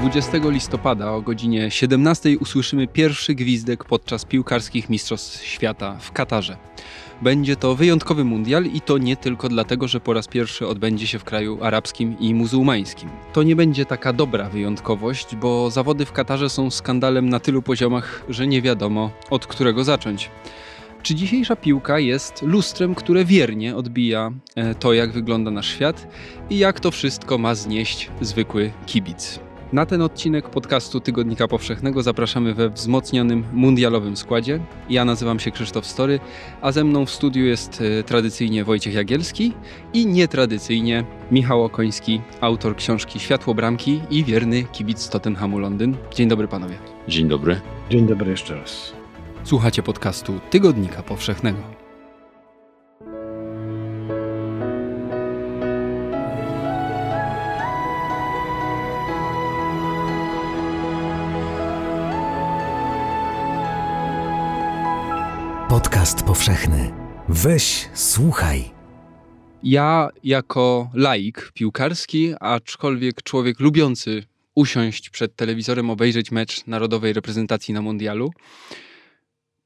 20 listopada o godzinie 17 usłyszymy pierwszy gwizdek podczas piłkarskich Mistrzostw Świata w Katarze. Będzie to wyjątkowy mundial i to nie tylko dlatego, że po raz pierwszy odbędzie się w kraju arabskim i muzułmańskim. To nie będzie taka dobra wyjątkowość, bo zawody w Katarze są skandalem na tylu poziomach, że nie wiadomo od którego zacząć. Czy dzisiejsza piłka jest lustrem, które wiernie odbija e, to, jak wygląda nasz świat i jak to wszystko ma znieść zwykły kibic? Na ten odcinek podcastu Tygodnika Powszechnego zapraszamy we wzmocnionym mundialowym składzie. Ja nazywam się Krzysztof Story, a ze mną w studiu jest e, tradycyjnie Wojciech Jagielski i nietradycyjnie Michał Okoński, autor książki Światło Bramki i wierny kibic Tottenhamu Londyn. Dzień dobry panowie. Dzień dobry. Dzień dobry jeszcze raz. Słuchacie podcastu Tygodnika Powszechnego. Podcast powszechny. Weź, słuchaj. Ja, jako laik piłkarski, aczkolwiek człowiek lubiący usiąść przed telewizorem, obejrzeć mecz narodowej reprezentacji na mundialu,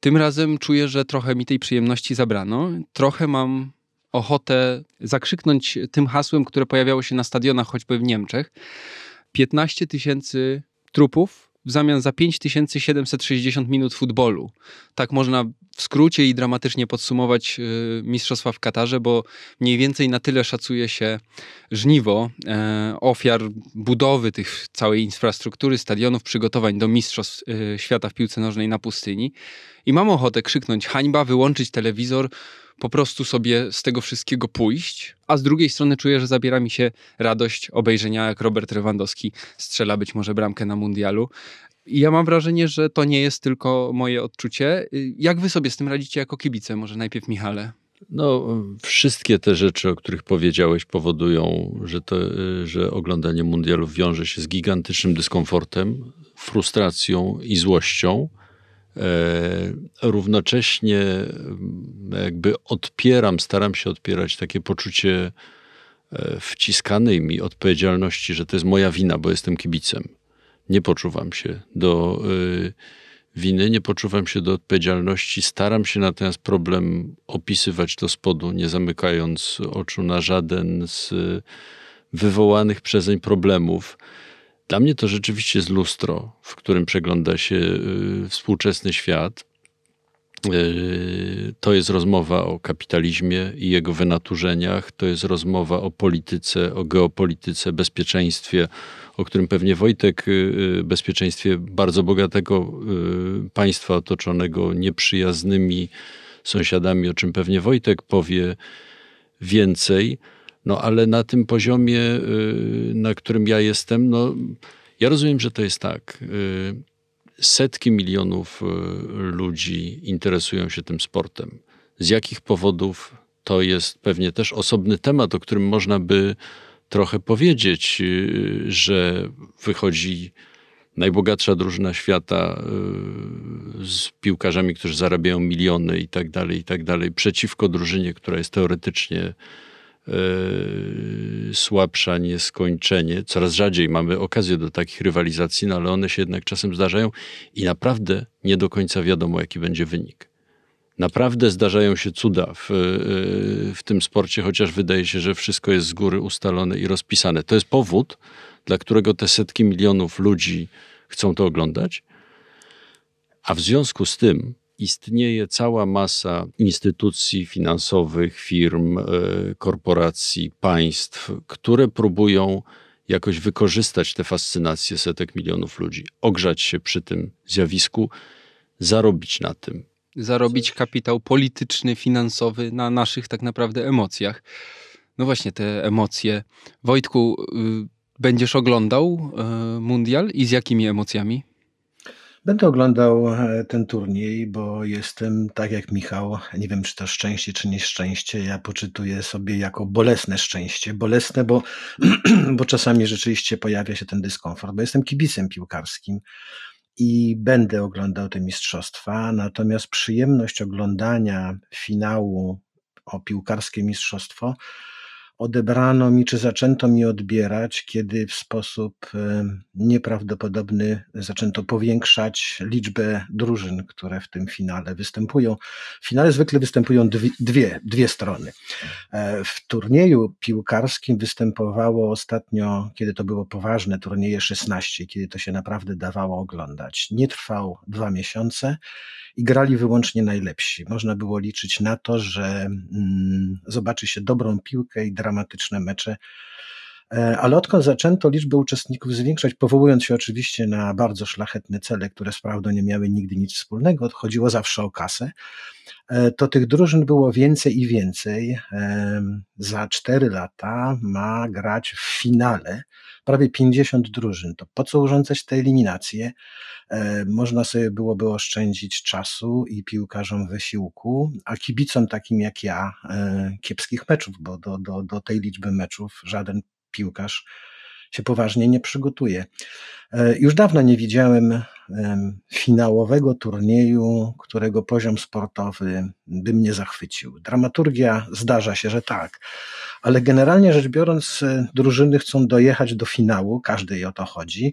tym razem czuję, że trochę mi tej przyjemności zabrano. Trochę mam ochotę zakrzyknąć tym hasłem, które pojawiało się na stadionach, choćby w Niemczech. 15 tysięcy trupów w zamian za 5760 minut futbolu. Tak można w skrócie i dramatycznie podsumować y, mistrzostwa w Katarze, bo mniej więcej na tyle szacuje się żniwo e, ofiar budowy tych całej infrastruktury, stadionów, przygotowań do mistrzostw y, świata w piłce nożnej na pustyni. I mam ochotę krzyknąć hańba, wyłączyć telewizor, po prostu sobie z tego wszystkiego pójść, a z drugiej strony czuję, że zabiera mi się radość obejrzenia, jak Robert Lewandowski strzela być może bramkę na mundialu. I ja mam wrażenie, że to nie jest tylko moje odczucie. Jak wy sobie z tym radzicie jako kibice? Może najpierw Michale. No, wszystkie te rzeczy, o których powiedziałeś, powodują, że, to, że oglądanie mundialów wiąże się z gigantycznym dyskomfortem, frustracją i złością. E, równocześnie mm, jakby odpieram, staram się odpierać takie poczucie e, wciskanej mi odpowiedzialności, że to jest moja wina, bo jestem kibicem. Nie poczuwam się do e, winy, nie poczuwam się do odpowiedzialności. Staram się natomiast problem opisywać do spodu, nie zamykając oczu na żaden z wywołanych przezeń problemów. Dla mnie to rzeczywiście jest lustro, w którym przegląda się y, współczesny świat. Y, to jest rozmowa o kapitalizmie i jego wynaturzeniach, to jest rozmowa o polityce, o geopolityce, bezpieczeństwie, o którym pewnie Wojtek, y, bezpieczeństwie bardzo bogatego państwa otoczonego nieprzyjaznymi sąsiadami, o czym pewnie Wojtek powie więcej. No ale na tym poziomie, y, na którym ja jestem, no ja rozumiem, że to jest tak. Y, setki milionów y, ludzi interesują się tym sportem. Z jakich powodów to jest pewnie też osobny temat, o którym można by trochę powiedzieć, że wychodzi najbogatsza drużyna świata z piłkarzami, którzy zarabiają miliony i tak dalej, i tak dalej, przeciwko drużynie, która jest teoretycznie słabsza nieskończenie. Coraz rzadziej mamy okazję do takich rywalizacji, no ale one się jednak czasem zdarzają i naprawdę nie do końca wiadomo, jaki będzie wynik. Naprawdę zdarzają się cuda w, yy, w tym sporcie, chociaż wydaje się, że wszystko jest z góry ustalone i rozpisane. To jest powód, dla którego te setki milionów ludzi chcą to oglądać. A w związku z tym istnieje cała masa instytucji finansowych, firm, e, korporacji, państw, które próbują jakoś wykorzystać tę fascynację setek milionów ludzi, ogrzać się przy tym zjawisku, zarobić na tym. Zarobić kapitał polityczny, finansowy na naszych tak naprawdę emocjach. No właśnie, te emocje. Wojtku, y, będziesz oglądał y, mundial i z jakimi emocjami? Będę oglądał e, ten turniej, bo jestem tak jak Michał, nie wiem czy to szczęście, czy nieszczęście. Ja poczytuję sobie jako bolesne szczęście. Bolesne, bo, bo czasami rzeczywiście pojawia się ten dyskomfort, bo jestem kibicem piłkarskim i będę oglądał te mistrzostwa. Natomiast przyjemność oglądania finału o piłkarskie mistrzostwo odebrano mi, czy zaczęto mi odbierać, kiedy w sposób nieprawdopodobny zaczęto powiększać liczbę drużyn, które w tym finale występują. W finale zwykle występują dwie, dwie, dwie strony. E, w turnieju piłkarskim występowało ostatnio, kiedy to było poważne turnieje 16, kiedy to się naprawdę dawało oglądać. Nie trwał dwa miesiące i grali wyłącznie najlepsi. Można było liczyć na to, że mm, zobaczy się dobrą piłkę i dramatyczne mecze. E, ale odkąd zaczęto liczbę uczestników zwiększać, powołując się oczywiście na bardzo szlachetne cele, które z prawdą nie miały nigdy nic wspólnego, chodziło zawsze o kasę, e, to tych drużyn było więcej i więcej. E, za cztery lata ma grać w finale prawie 50 drużyn. To po co urządzać te eliminacje? E, można sobie byłoby oszczędzić czasu i piłkarzom wysiłku, a kibicom takim jak ja e, kiepskich meczów, bo do, do, do tej liczby meczów żaden piłkarz się poważnie nie przygotuje. E, już dawno nie widziałem finałowego turnieju, którego poziom sportowy by mnie zachwycił. Dramaturgia zdarza się, że tak, ale generalnie rzecz biorąc, drużyny chcą dojechać do finału, każdej o to chodzi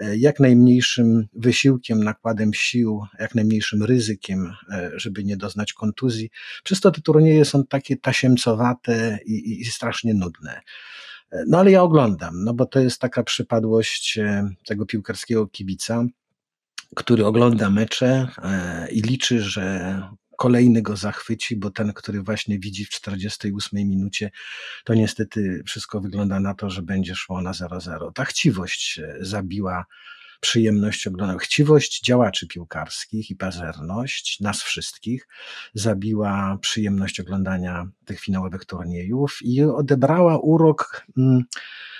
E, jak najmniejszym wysiłkiem, nakładem sił, jak najmniejszym ryzykiem, e, żeby nie doznać kontuzji. Przez to te turnieje są takie tasiemcowate i, i, i strasznie nudne. E, no ale ja oglądam, no bo to jest taka przypadłość tego piłkarskiego kibica, który ogląda mecze i liczy, że kolejny go zachwyci, bo ten, który właśnie widzi w 48 minucie, to niestety wszystko wygląda na to, że będzie szło na 0-0. Ta chciwość e, zabiła przyjemność oglądania. Chciwość działaczy piłkarskich i pazerność nas wszystkich zabiła przyjemność oglądania tych finałowych turniejów i odebrała urok. Mm,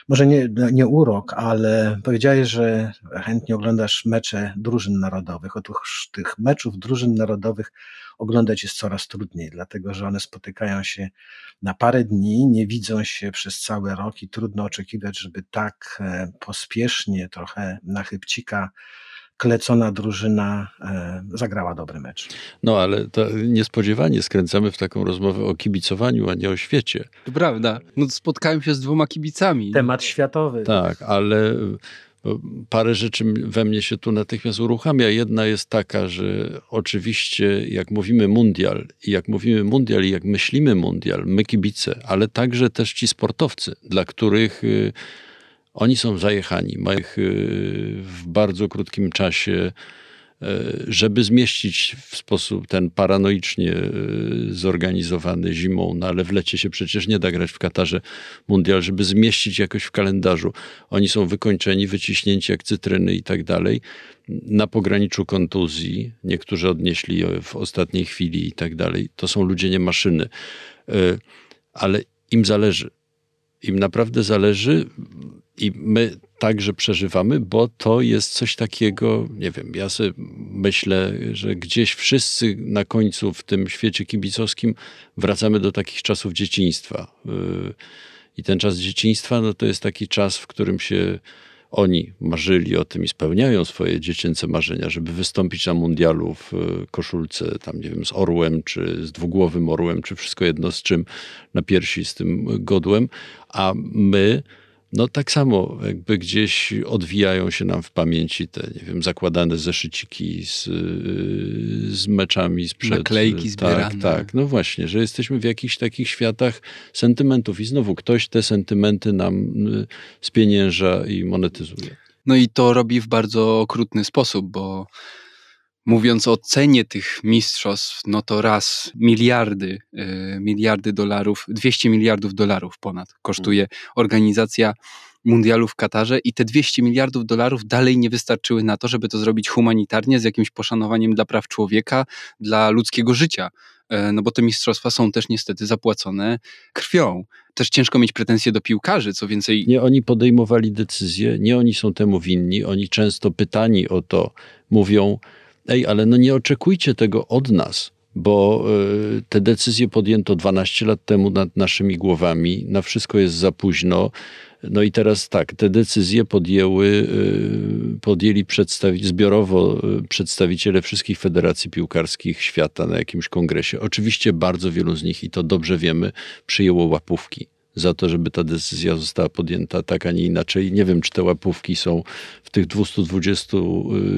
może nie, nie urok, ale powiedziałeś, że chętnie oglądasz mecze drużyn narodowych. Otóż tych meczów drużyn narodowych oglądać jest coraz trudniej, dlatego że one spotykają się na parę dni, nie widzą się przez cały rok i trudno oczekiwać, żeby tak e, pospiesznie, trochę na klecona drużyna e, zagrała dobry mecz. No ale to niespodziewanie skręcamy w taką rozmowę o kibicowaniu, a nie o świecie. To prawda. No spotkałem się z dwoma kibicami. Temat światowy. Tak, ale parę rzeczy we mnie się tu natychmiast uruchamia. Jedna jest taka, że oczywiście jak mówimy mundial i jak mówimy mundial i jak myślimy mundial, my kibice, ale także też ci sportowcy, dla których y, oni są zajechani, mają ich y, w bardzo krótkim czasie E, żeby zmieścić w sposób ten paranoicznie e, zorganizowany zimą, no ale w lecie się przecież nie da grać w Katarze Mundial, żeby zmieścić jakoś w kalendarzu. Oni są wykończeni, wyciśnięci jak cytryny i tak dalej. Na pograniczu kontuzji, niektórzy odnieśli w ostatniej chwili i tak dalej. To są ludzie, nie maszyny. Ale im zależy. Im naprawdę zależy i my także przeżywamy, bo to jest coś takiego, nie wiem, ja sobie myślę, że gdzieś wszyscy na końcu w tym świecie kibicowskim wracamy do takich czasów dzieciństwa. Y, I ten czas dzieciństwa, no to jest taki czas, w którym się oni marzyli o tym i spełniają swoje dziecięce marzenia, żeby wystąpić na mundialu w y, koszulce, tam nie wiem, z orłem, czy z dwugłowym orłem, czy wszystko jedno z czym, na piersi z tym godłem, a my no tak samo jakby gdzieś odwijają się nam w pamięci te, nie wiem, zakładane zeszyciki z, z meczami sprzed. Naklejki zbierane. Tak, tak. No właśnie, że jesteśmy w jakichś takich światach sentymentów i znowu ktoś te sentymenty nam y, spienięża i monetyzuje. No i to robi w bardzo okrutny sposób, bo Mówiąc o cenie tych mistrzostw, no to raz miliardy, y, miliardy dolarów, 200 miliardów dolarów ponad kosztuje organizacja mundialu w Katarze i te 200 miliardów dolarów dalej nie wystarczyły na to, żeby to zrobić humanitarnie, z jakimś poszanowaniem dla praw człowieka, dla ludzkiego życia. E, no bo te mistrzostwa są też niestety zapłacone krwią. Też ciężko mieć pretensje do piłkarzy, co więcej. Nie oni podejmowali decyzje, nie oni są temu winni. Oni często pytani o to mówią, ej, ale no nie oczekujcie tego od nas, bo y, te decyzje podjęto 12 lat temu nad naszymi głowami, na wszystko jest za późno. No i teraz tak, te decyzje podjęły, y, podjęli przedstawić, zbiorowo y, przedstawiciele wszystkich federacji piłkarskich świata na jakimś kongresie. Oczywiście bardzo wielu z nich, i to dobrze wiemy, przyjęło łapówki za to, żeby ta decyzja została podjęta tak, a nie inaczej. Nie wiem, czy te łapówki są w tych 220 y,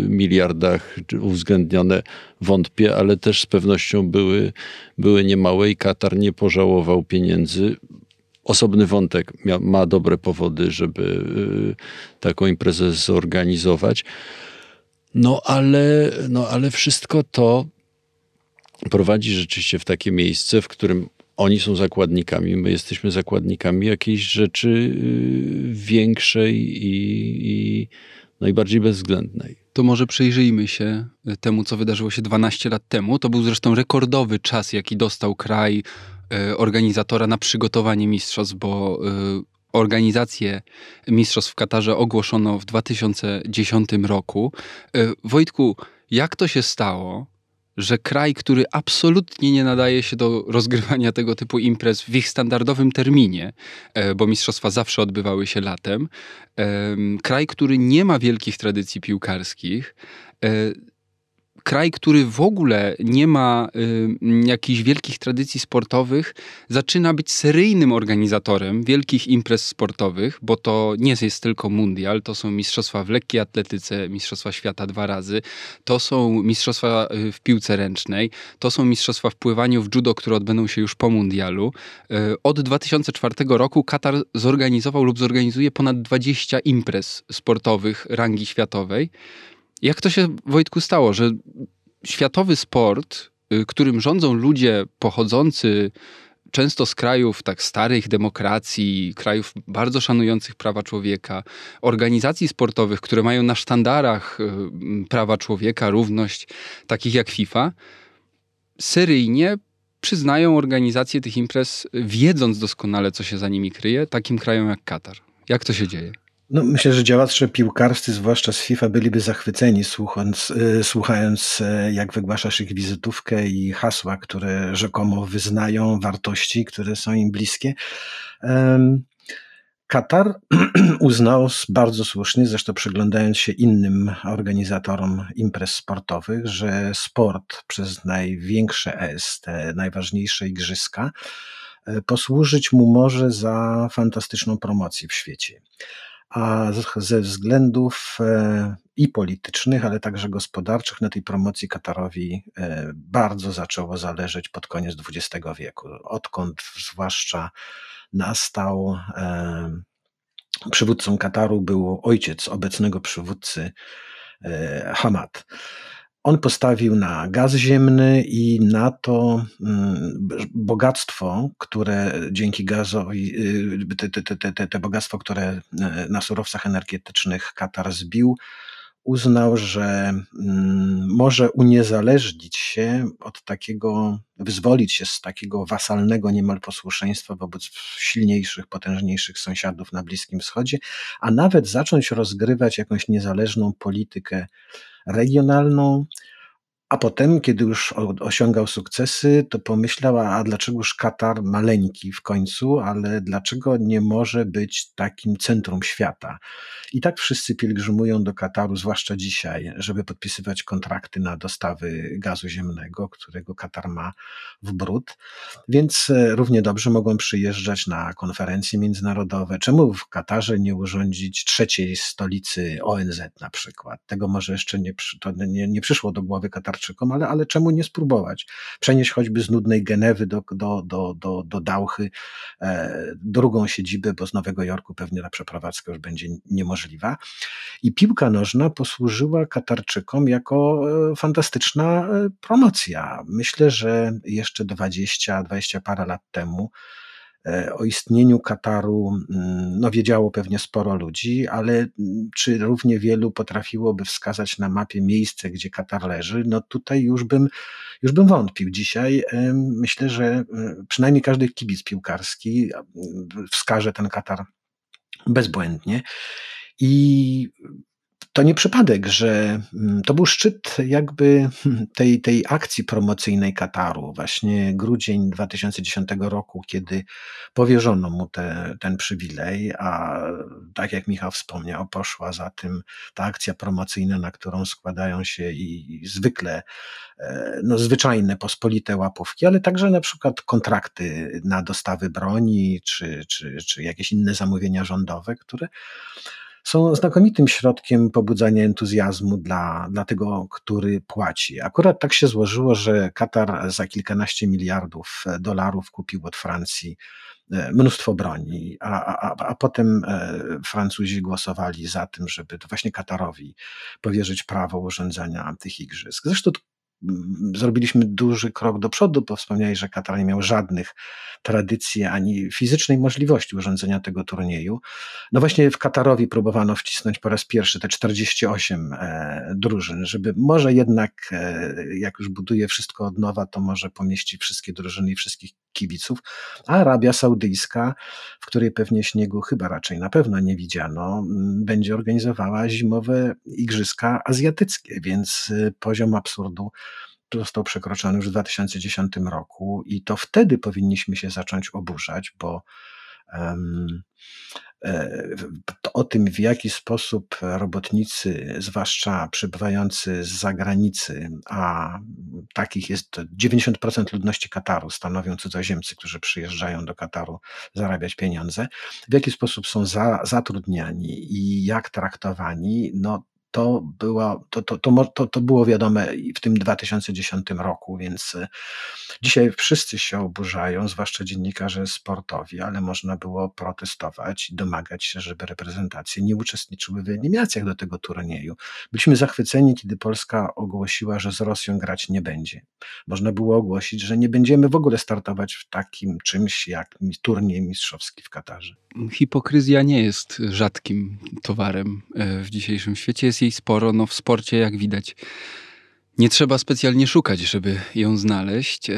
miliardach uwzględnione, wątpię, ale też z pewnością były, były niemałe i Katar nie pożałował pieniędzy osobny wątek ma dobre powody, żeby y, taką imprezę zorganizować. No ale, no ale wszystko to prowadzi rzeczywiście w takie miejsce, w którym oni są zakładnikami, my jesteśmy zakładnikami jakiejś rzeczy y, większej i, i najbardziej bezwzględnej. To może przyjrzyjmy się temu, co wydarzyło się 12 lat temu. To był zresztą rekordowy czas, jaki dostał kraj y, organizatora na przygotowanie mistrzostw, bo y, organizację mistrzostw w Katarze ogłoszono w 2010 roku. Wojtku, jak to się stało, że kraj, który absolutnie nie nadaje się do rozgrywania tego typu imprez w ich standardowym terminie, e, bo mistrzostwa zawsze odbywały się latem, kraj, który nie ma wielkich tradycji piłkarskich, e, kraj, który w ogóle nie ma y, jakichś wielkich tradycji sportowych, zaczyna być seryjnym organizatorem wielkich imprez sportowych, bo to nie jest tylko mundial, to są mistrzostwa w lekkiej atletyce, mistrzostwa świata dwa razy, to są mistrzostwa y, w piłce ręcznej, to są mistrzostwa w pływaniu w judo, które odbędą się już po mundialu. Y, od 2004 roku Katar zorganizował lub zorganizuje ponad 20 imprez sportowych rangi światowej. Jak to się, Wojtku, stało, że światowy sport, y, którym rządzą ludzie pochodzący często z krajów tak starych demokracji, krajów bardzo szanujących prawa człowieka, organizacji sportowych, które mają na sztandarach y, prawa człowieka, równość, takich jak FIFA, seryjnie przyznają organizację tych imprez, wiedząc doskonale, co się za nimi kryje, takim krajom jak Katar. Jak to się dzieje? No, myślę, że działacze piłkarscy, zwłaszcza z FIFA, byliby zachwyceni słuchając, y, słuchając, y, jak wygłaszasz ich wizytówkę i hasła, które rzekomo wyznają, wartości, które są im bliskie. Katar uznał bardzo słusznie, zresztą przyglądając się innym organizatorom imprez sportowych, że sport przez największe S, te najważniejsze igrzyska, y, posłużyć mu może za fantastyczną promocję w świecie a ze względów e, i politycznych, ale także gospodarczych na tej promocji Katarowi e, bardzo zaczęło zależeć pod koniec XX wieku. Odkąd zwłaszcza nastał e, przywódcą Kataru był ojciec obecnego przywódcy Hamad. On postawił na gaz ziemny i na to mm, bogactwo, które dzięki gazowi, y, te, te, te, te bogactwo, które e, na surowcach energetycznych Katar zbił, uznał, że mm, może uniezależnić się od takiego, wyzwolić się z takiego wasalnego niemal posłuszeństwa wobec silniejszych, potężniejszych sąsiadów na Bliskim Wschodzie, a nawet zacząć rozgrywać jakąś niezależną politykę regionalną, a potem, kiedy już osiągał sukcesy, to pomyślała, a dlaczegoż Katar maleńki w końcu, ale dlaczego nie może być takim centrum świata? I tak wszyscy pielgrzymują do Kataru, zwłaszcza dzisiaj, żeby podpisywać kontrakty na dostawy gazu ziemnego, którego Katar ma w brud. Więc e, równie dobrze mogą przyjeżdżać na konferencje międzynarodowe. Czemu w Katarze nie urządzić trzeciej stolicy ONZ na przykład? Tego może jeszcze nie, nie, nie przyszło do głowy Katar Katarczykom, ale, ale czemu nie spróbować? Przenieść choćby z nudnej Genewy do, do, do, do, do Dauchy e, drugą siedzibę, bo z Nowego Jorku pewnie ta przeprowadzka już będzie niemożliwa. I piłka nożna posłużyła Katarczykom jako e, fantastyczna e, promocja. Myślę, że jeszcze 20, 20 parę lat temu o istnieniu Kataru mm, no, wiedziało pewnie sporo ludzi, ale mm, czy równie wielu potrafiłoby wskazać na mapie miejsce, gdzie Katar leży? No tutaj już bym, już bym wątpił. Dzisiaj myślę, że e, przynajmniej każdy kibic piłkarski wskaże ten Katar bezbłędnie. I to nie przypadek, że mm, to był szczyt jakby hmm, tej, tej akcji promocyjnej Kataru, właśnie grudzień 2010 roku, kiedy powierzono mu te, ten przywilej, a tak jak Michał wspomniał, poszła za tym ta akcja promocyjna, na którą składają się i, zwykle e, no, zwyczajne, pospolite łapówki, ale także na przykład kontrakty na dostawy broni, czy, czy, czy jakieś inne zamówienia rządowe, które są znakomitym środkiem pobudzania entuzjazmu dla, dla tego, który płaci. Akurat tak się złożyło, że Katar za kilkanaście miliardów dolarów kupił od Francji e, mnóstwo broni, a, a, a potem e, Francuzi głosowali za tym, żeby to właśnie Katarowi powierzyć prawo urządzenia tych igrzysk. Zresztą zrobiliśmy duży krok do przodu, bo wspomniałeś, że Katar nie miał żadnych tradycji ani fizycznej możliwości urządzenia tego turnieju. No właśnie w Katarowi próbowano wcisnąć po raz pierwszy te 48 e, drużyn, żeby może jednak, e, jak już buduje wszystko od nowa, to może pomieści wszystkie drużyny i wszystkich kibiców, a Arabia Saudyjska, w której pewnie śniegu chyba raczej na pewno nie widziano, będzie organizowała zimowe igrzyska azjatyckie, więc e, poziom absurdu został przekroczony już w 2010 roku i to wtedy powinniśmy się zacząć oburzać, bo um, o tym, w jaki sposób robotnicy, zwłaszcza przybywający z zagranicy, a takich jest 90% ludności Kataru, stanowią cudzoziemcy, którzy przyjeżdżają do Kataru zarabiać pieniądze, w jaki sposób są za, zatrudniani i jak traktowani, no to, była, to, to, to, to, było wiadome w tym 2010 roku, więc e, dzisiaj wszyscy się oburzają, zwłaszcza dziennikarze sportowi, ale można było protestować i domagać się, żeby reprezentacje nie uczestniczyły w eliminacjach do tego turnieju. Byliśmy zachwyceni, kiedy Polska ogłosiła, że z Rosją grać nie będzie. Można było ogłosić, że nie będziemy w ogóle startować w takim czymś jak turniej mistrzowski w Katarze. Hipokryzja nie jest rzadkim towarem e, w dzisiejszym świecie. Jest jej sporo. No, w sporcie, jak widać, nie trzeba specjalnie szukać, żeby ją znaleźć. E,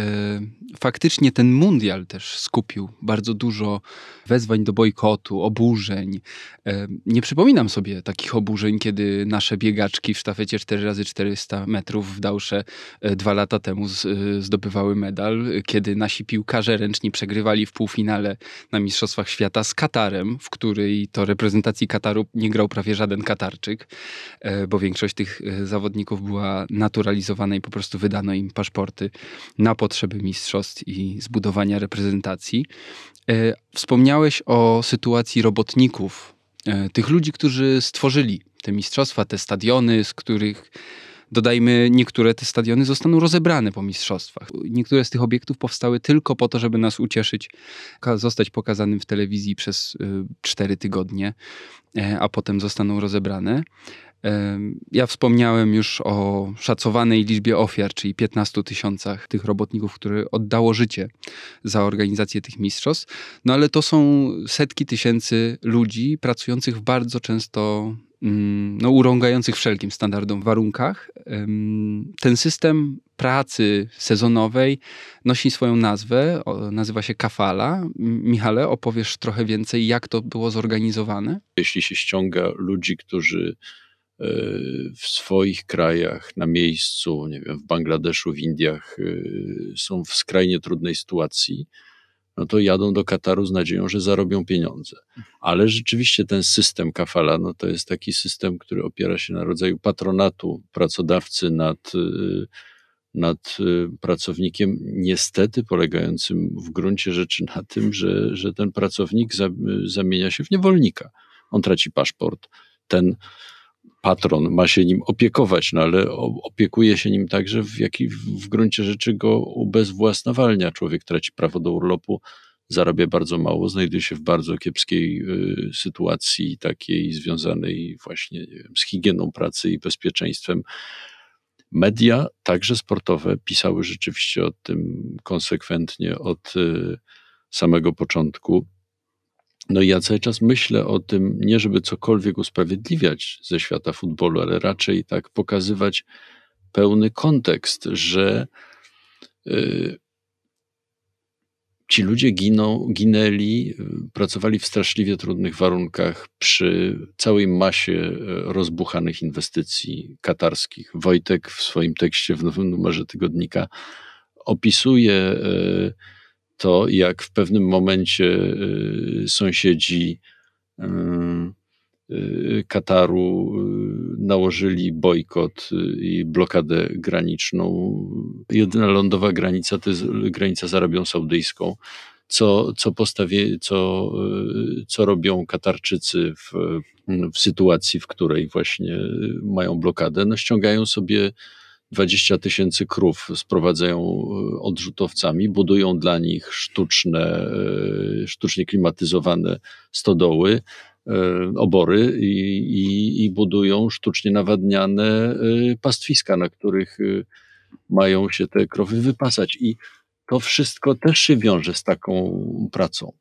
faktycznie ten mundial też skupił bardzo dużo wezwań do bojkotu, oburzeń. E, nie przypominam sobie takich oburzeń, kiedy nasze biegaczki w sztafecie 4x400 metrów w Dałsze e, dwa lata temu zdobywały medal, kiedy nasi piłkarze ręczni przegrywali w półfinale na Mistrzostwach Świata z Katarem, w której to reprezentacji Kataru nie grał prawie żaden Katarczyk, bo większość tych zawodników była naturalna i po prostu wydano im paszporty na potrzeby mistrzostw i zbudowania reprezentacji. E, wspomniałeś o sytuacji robotników, e, tych ludzi, którzy stworzyli te mistrzostwa, te stadiony, z których dodajmy, niektóre te stadiony zostaną rozebrane po mistrzostwach. Niektóre z tych obiektów powstały tylko po to, żeby nas ucieszyć, zostać pokazanym w telewizji przez e, cztery tygodnie, a potem zostaną rozebrane. Ja wspomniałem już o szacowanej liczbie ofiar, czyli 15 tysiącach tych robotników, które oddało życie za organizację tych mistrzostw. No ale to są setki tysięcy ludzi pracujących w bardzo często mm, no, urągających wszelkim standardom warunkach. Ten system pracy sezonowej nosi swoją nazwę, nazywa się kafala. Michale, opowiesz trochę więcej, jak to było zorganizowane? Jeśli się ściąga ludzi, którzy w swoich krajach, na miejscu, nie wiem, w Bangladeszu, w Indiach y, są w skrajnie trudnej sytuacji, no to jadą do Kataru z nadzieją, że zarobią pieniądze. Ale rzeczywiście ten system kafala, no to jest taki system, który opiera się na rodzaju patronatu pracodawcy nad, y, nad pracownikiem, niestety polegającym w gruncie rzeczy na tym, że, że ten pracownik zamienia się w niewolnika. On traci paszport, ten patron ma się nim opiekować, no ale opiekuje się nim także, w, jaki, w gruncie rzeczy go ubezwłasnowalnia. Człowiek traci prawo do urlopu, zarabia bardzo mało, znajduje się w bardzo kiepskiej y, sytuacji, takiej związanej właśnie wiem, z higieną pracy i bezpieczeństwem. Media, także sportowe, pisały rzeczywiście o tym konsekwentnie od y, samego początku. No i ja cały czas myślę o tym, nie żeby cokolwiek usprawiedliwiać ze świata futbolu, ale raczej tak pokazywać pełny kontekst, że yy, ci ludzie giną, ginęli, pracowali w straszliwie trudnych warunkach przy całej masie e, rozbuchanych inwestycji katarskich. Wojtek w swoim tekście w nowym numerze tygodnika opisuje e, to, jak w pewnym momencie e, sąsiedzi Kataru nałożyli bojkot i blokadę graniczną. Jedyna lądowa granica to jest granica z Arabią Saudyjską. Co, co, postawie, co, co robią Katarczycy w, w sytuacji, w której właśnie mają blokadę? No, ściągają sobie 20 tysięcy krów, sprowadzają odrzutowcami, budują dla nich sztuczne, sztucznie klimatyzowane stodoły, E, obory i, i, i budują sztucznie nawadniane e, pastwiska, na których e, mają się te krowy wypasać. I to wszystko też się wiąże z taką pracą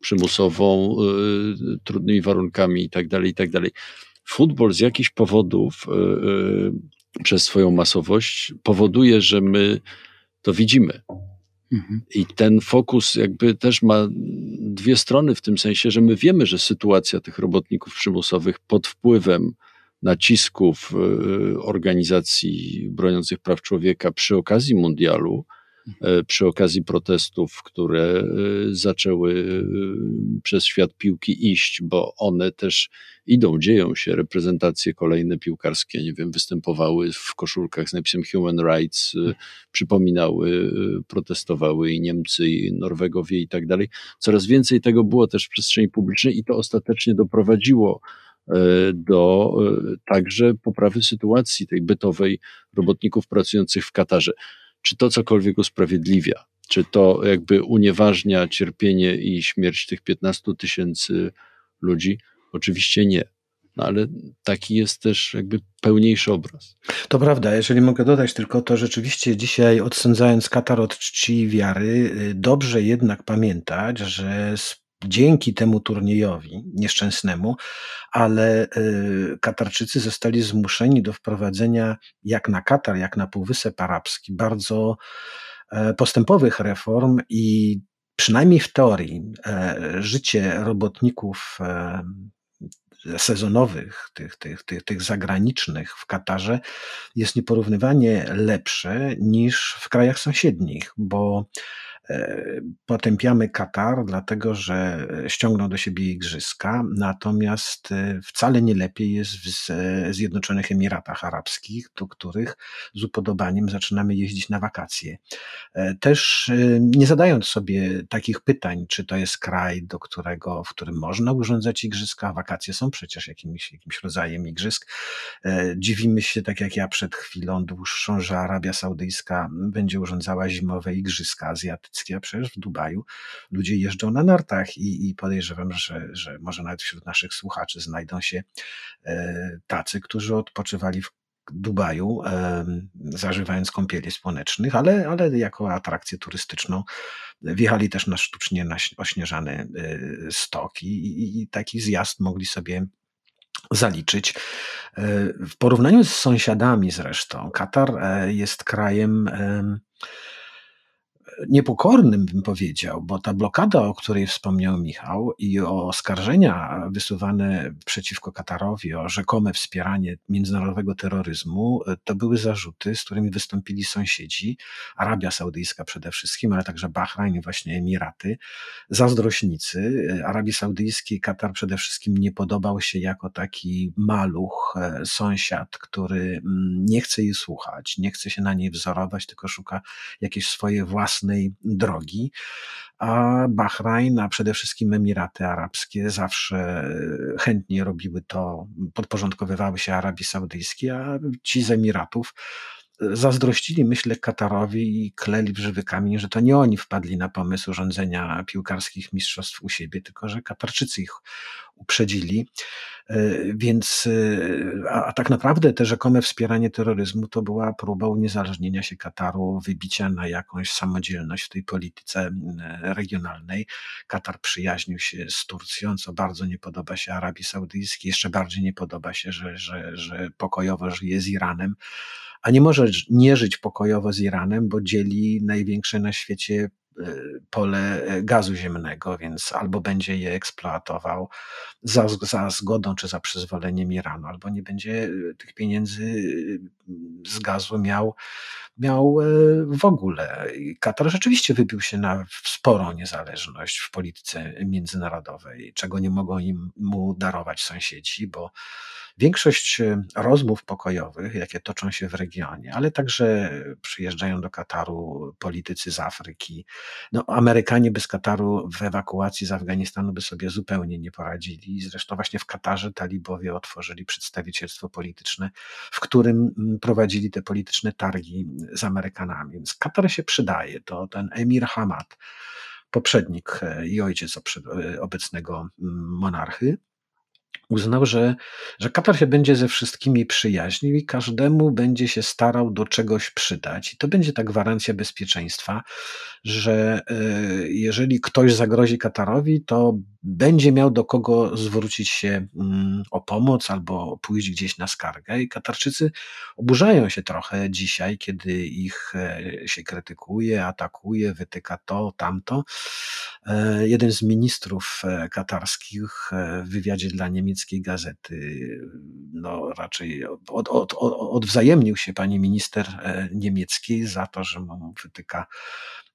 przymusową, trudnymi warunkami itd., tak itd. Tak Futbol z jakichś powodów przez swoją masowość powoduje, że my to widzimy. Mhm. I ten fokus jakby też ma dwie strony w tym sensie, że my wiemy, że sytuacja tych robotników przymusowych pod wpływem nacisków y, organizacji broniących praw człowieka przy okazji mundialu E, przy okazji protestów, które e, zaczęły przez świat piłki iść, bo one też idą, dzieją się, reprezentacje kolejne piłkarskie, nie wiem, występowały w koszulkach z napisem Human Rights, przypominały, protestowały i Niemcy, i Norwegowie i tak dalej. Coraz więcej tego było też w przestrzeni publicznej i to ostatecznie doprowadziło do także poprawy sytuacji tej bytowej robotników pracujących w Katarze czy to cokolwiek usprawiedliwia? Czy to jakby unieważnia cierpienie i śmierć tych 15 tysięcy ludzi? Oczywiście nie. No ale taki jest też jakby pełniejszy obraz. To prawda, jeżeli mogę dodać tylko to, rzeczywiście dzisiaj odsądzając Katar od czci i wiary, y, dobrze jednak pamiętać, że dzięki temu turniejowi nieszczęsnemu, ale y, Katarczycy zostali zmuszeni do wprowadzenia, jak na Katar, jak na Półwysep Arabski, bardzo e, postępowych reform i przynajmniej w teorii e, życie robotników e, sezonowych, tych, tych, tych, tych zagranicznych w Katarze jest nieporównywanie lepsze niż w krajach sąsiednich, bo potępiamy Katar, dlatego że ściągnął do siebie igrzyska, natomiast e, wcale nie lepiej jest w Zjednoczonych Emiratach Arabskich, do których z upodobaniem zaczynamy jeździć na wakacje. E, też nie zadając sobie takich pytań, czy to jest kraj, do którego, w którym można urządzać igrzyska, wakacje są przecież jakimś, jakimś rodzajem igrzysk. Dziwimy się, tak jak ja przed chwilą dłuższą, że Arabia Saudyjska będzie urządzała zimowe igrzyska azjatyckie a przecież w Dubaju ludzie jeżdżą na nartach i, i podejrzewam, że, że może nawet wśród naszych słuchaczy znajdą się e, tacy, którzy odpoczywali w Dubaju, e, zażywając kąpieli słonecznych, ale, ale jako atrakcję turystyczną wjechali też na sztucznie ośnieżany e, stok i, i, i taki zjazd mogli sobie zaliczyć. W porównaniu z sąsiadami zresztą, Katar jest krajem niepokornym, bym powiedział, bo ta blokada, o której wspomniał Michał, i o oskarżenia wysuwane przeciwko Katarowi o rzekome wspieranie międzynarodowego terroryzmu, to były zarzuty, z którymi wystąpili sąsiedzi, Arabia Saudyjska przede wszystkim, ale także Bahrajn i właśnie Emiraty, zazdrośnicy. Arabii Saudyjskiej Katar przede wszystkim nie podobał się jako taki maluch, e, sąsiad, który mm, nie chce jej słuchać, nie chce się na niej wzorować, tylko szuka jakieś swoje własne własnej drogi, a Bahrajn, a przede wszystkim Emiraty Arabskie zawsze chętnie robiły to, podporządkowywały się Arabii Saudyjskiej, a ci z Emiratów zazdrościli, myślę, Katarowi i kleli kamień, że to nie oni wpadli na pomysł urządzenia piłkarskich mistrzostw u siebie, tylko że Katarczycy ich uprzedzili. E, więc, e, a, a, tak naprawdę te rzekome wspieranie terroryzmu to była próba uniezależnienia się Kataru, wybicia na jakąś samodzielność w tej polityce regionalnej. Katar przyjaźnił się z Turcją, co bardzo nie podoba się Arabii Saudyjskiej, jeszcze bardziej nie podoba się, że, że, że pokojowo żyje z Iranem a nie może nie żyć pokojowo z Iranem, bo dzieli największe na świecie pole gazu ziemnego, więc albo będzie je eksploatował za, za zgodą czy za przyzwoleniem Iranu, albo nie będzie tych pieniędzy z gazu miał, miał w ogóle. Katar rzeczywiście wybił się na sporą niezależność w polityce międzynarodowej, czego nie mogą im mu darować sąsiedzi, bo Większość e, rozmów pokojowych, jakie toczą się w regionie, ale także przyjeżdżają do Kataru politycy z Afryki. No, Amerykanie bez Kataru w ewakuacji z Afganistanu by sobie zupełnie nie poradzili. Zresztą właśnie w Katarze talibowie otworzyli przedstawicielstwo polityczne, w którym mm, prowadzili te polityczne targi z Amerykanami. Więc Katar się przydaje. To ten emir Hamad, poprzednik e, i ojciec e, obecnego mm, monarchy, uznał, że, że Katar się będzie ze wszystkimi przyjaźnił i każdemu będzie się starał do czegoś przydać. I to będzie ta gwarancja bezpieczeństwa, że e, jeżeli ktoś zagrozi Katarowi, to będzie miał do kogo zwrócić się mm, o pomoc albo pójść gdzieś na skargę. I Katarczycy oburzają się trochę dzisiaj, kiedy ich e, się krytykuje, atakuje, wytyka to, tamto. E, jeden z ministrów katarskich w wywiadzie dla niemieckiej gazety. No raczej od, od, od, odwzajemnił się pani minister niemieckiej za to, że mu wytyka